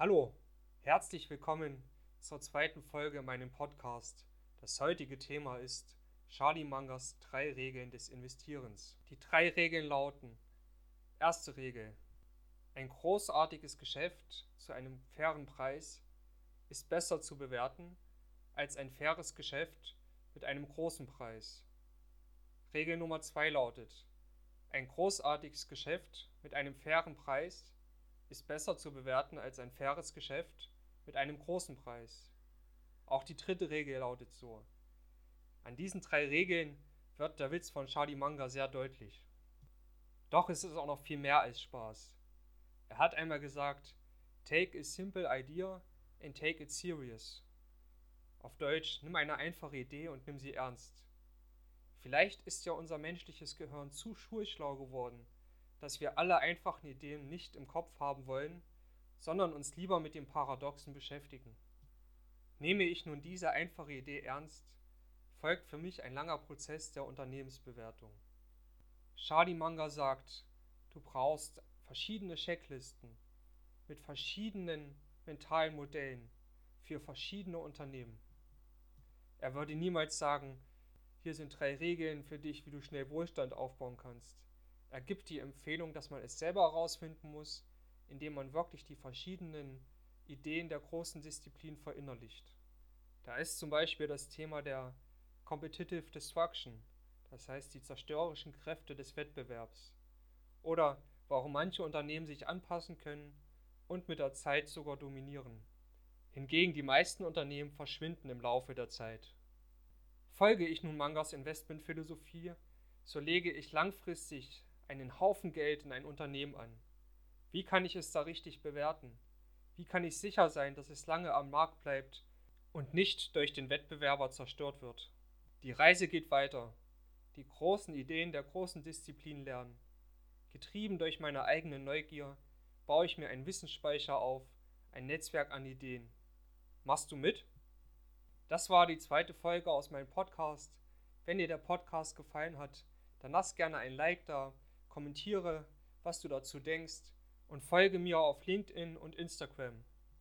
Hallo, herzlich willkommen zur zweiten Folge meinem Podcast. Das heutige Thema ist Charlie Mangas drei Regeln des Investierens. Die drei Regeln lauten: Erste Regel. Ein großartiges Geschäft zu einem fairen Preis ist besser zu bewerten als ein faires Geschäft mit einem großen Preis. Regel Nummer zwei lautet: Ein großartiges Geschäft mit einem fairen Preis ist besser zu bewerten als ein faires Geschäft mit einem großen Preis. Auch die dritte Regel lautet so. An diesen drei Regeln wird der Witz von Charlie Manga sehr deutlich. Doch es ist auch noch viel mehr als Spaß. Er hat einmal gesagt, Take a simple idea and take it serious. Auf Deutsch, nimm eine einfache Idee und nimm sie ernst. Vielleicht ist ja unser menschliches Gehirn zu schulschlau geworden, dass wir alle einfachen Ideen nicht im Kopf haben wollen, sondern uns lieber mit dem Paradoxen beschäftigen. Nehme ich nun diese einfache Idee ernst, folgt für mich ein langer Prozess der Unternehmensbewertung. Charlie Manga sagt, du brauchst verschiedene Checklisten mit verschiedenen mentalen Modellen für verschiedene Unternehmen. Er würde niemals sagen, hier sind drei Regeln für dich, wie du schnell Wohlstand aufbauen kannst. Er gibt die Empfehlung, dass man es selber herausfinden muss, indem man wirklich die verschiedenen Ideen der großen Disziplin verinnerlicht. Da ist zum Beispiel das Thema der Competitive Destruction, das heißt die zerstörerischen Kräfte des Wettbewerbs. Oder warum manche Unternehmen sich anpassen können und mit der Zeit sogar dominieren. Hingegen die meisten Unternehmen verschwinden im Laufe der Zeit. Folge ich nun Mangas Investmentphilosophie, so lege ich langfristig einen Haufen Geld in ein Unternehmen an. Wie kann ich es da richtig bewerten? Wie kann ich sicher sein, dass es lange am Markt bleibt und nicht durch den Wettbewerber zerstört wird? Die Reise geht weiter. Die großen Ideen der großen Disziplin lernen. Getrieben durch meine eigene Neugier baue ich mir einen Wissensspeicher auf, ein Netzwerk an Ideen. Machst du mit? Das war die zweite Folge aus meinem Podcast. Wenn dir der Podcast gefallen hat, dann lass gerne ein Like da kommentiere, was du dazu denkst und folge mir auf LinkedIn und Instagram.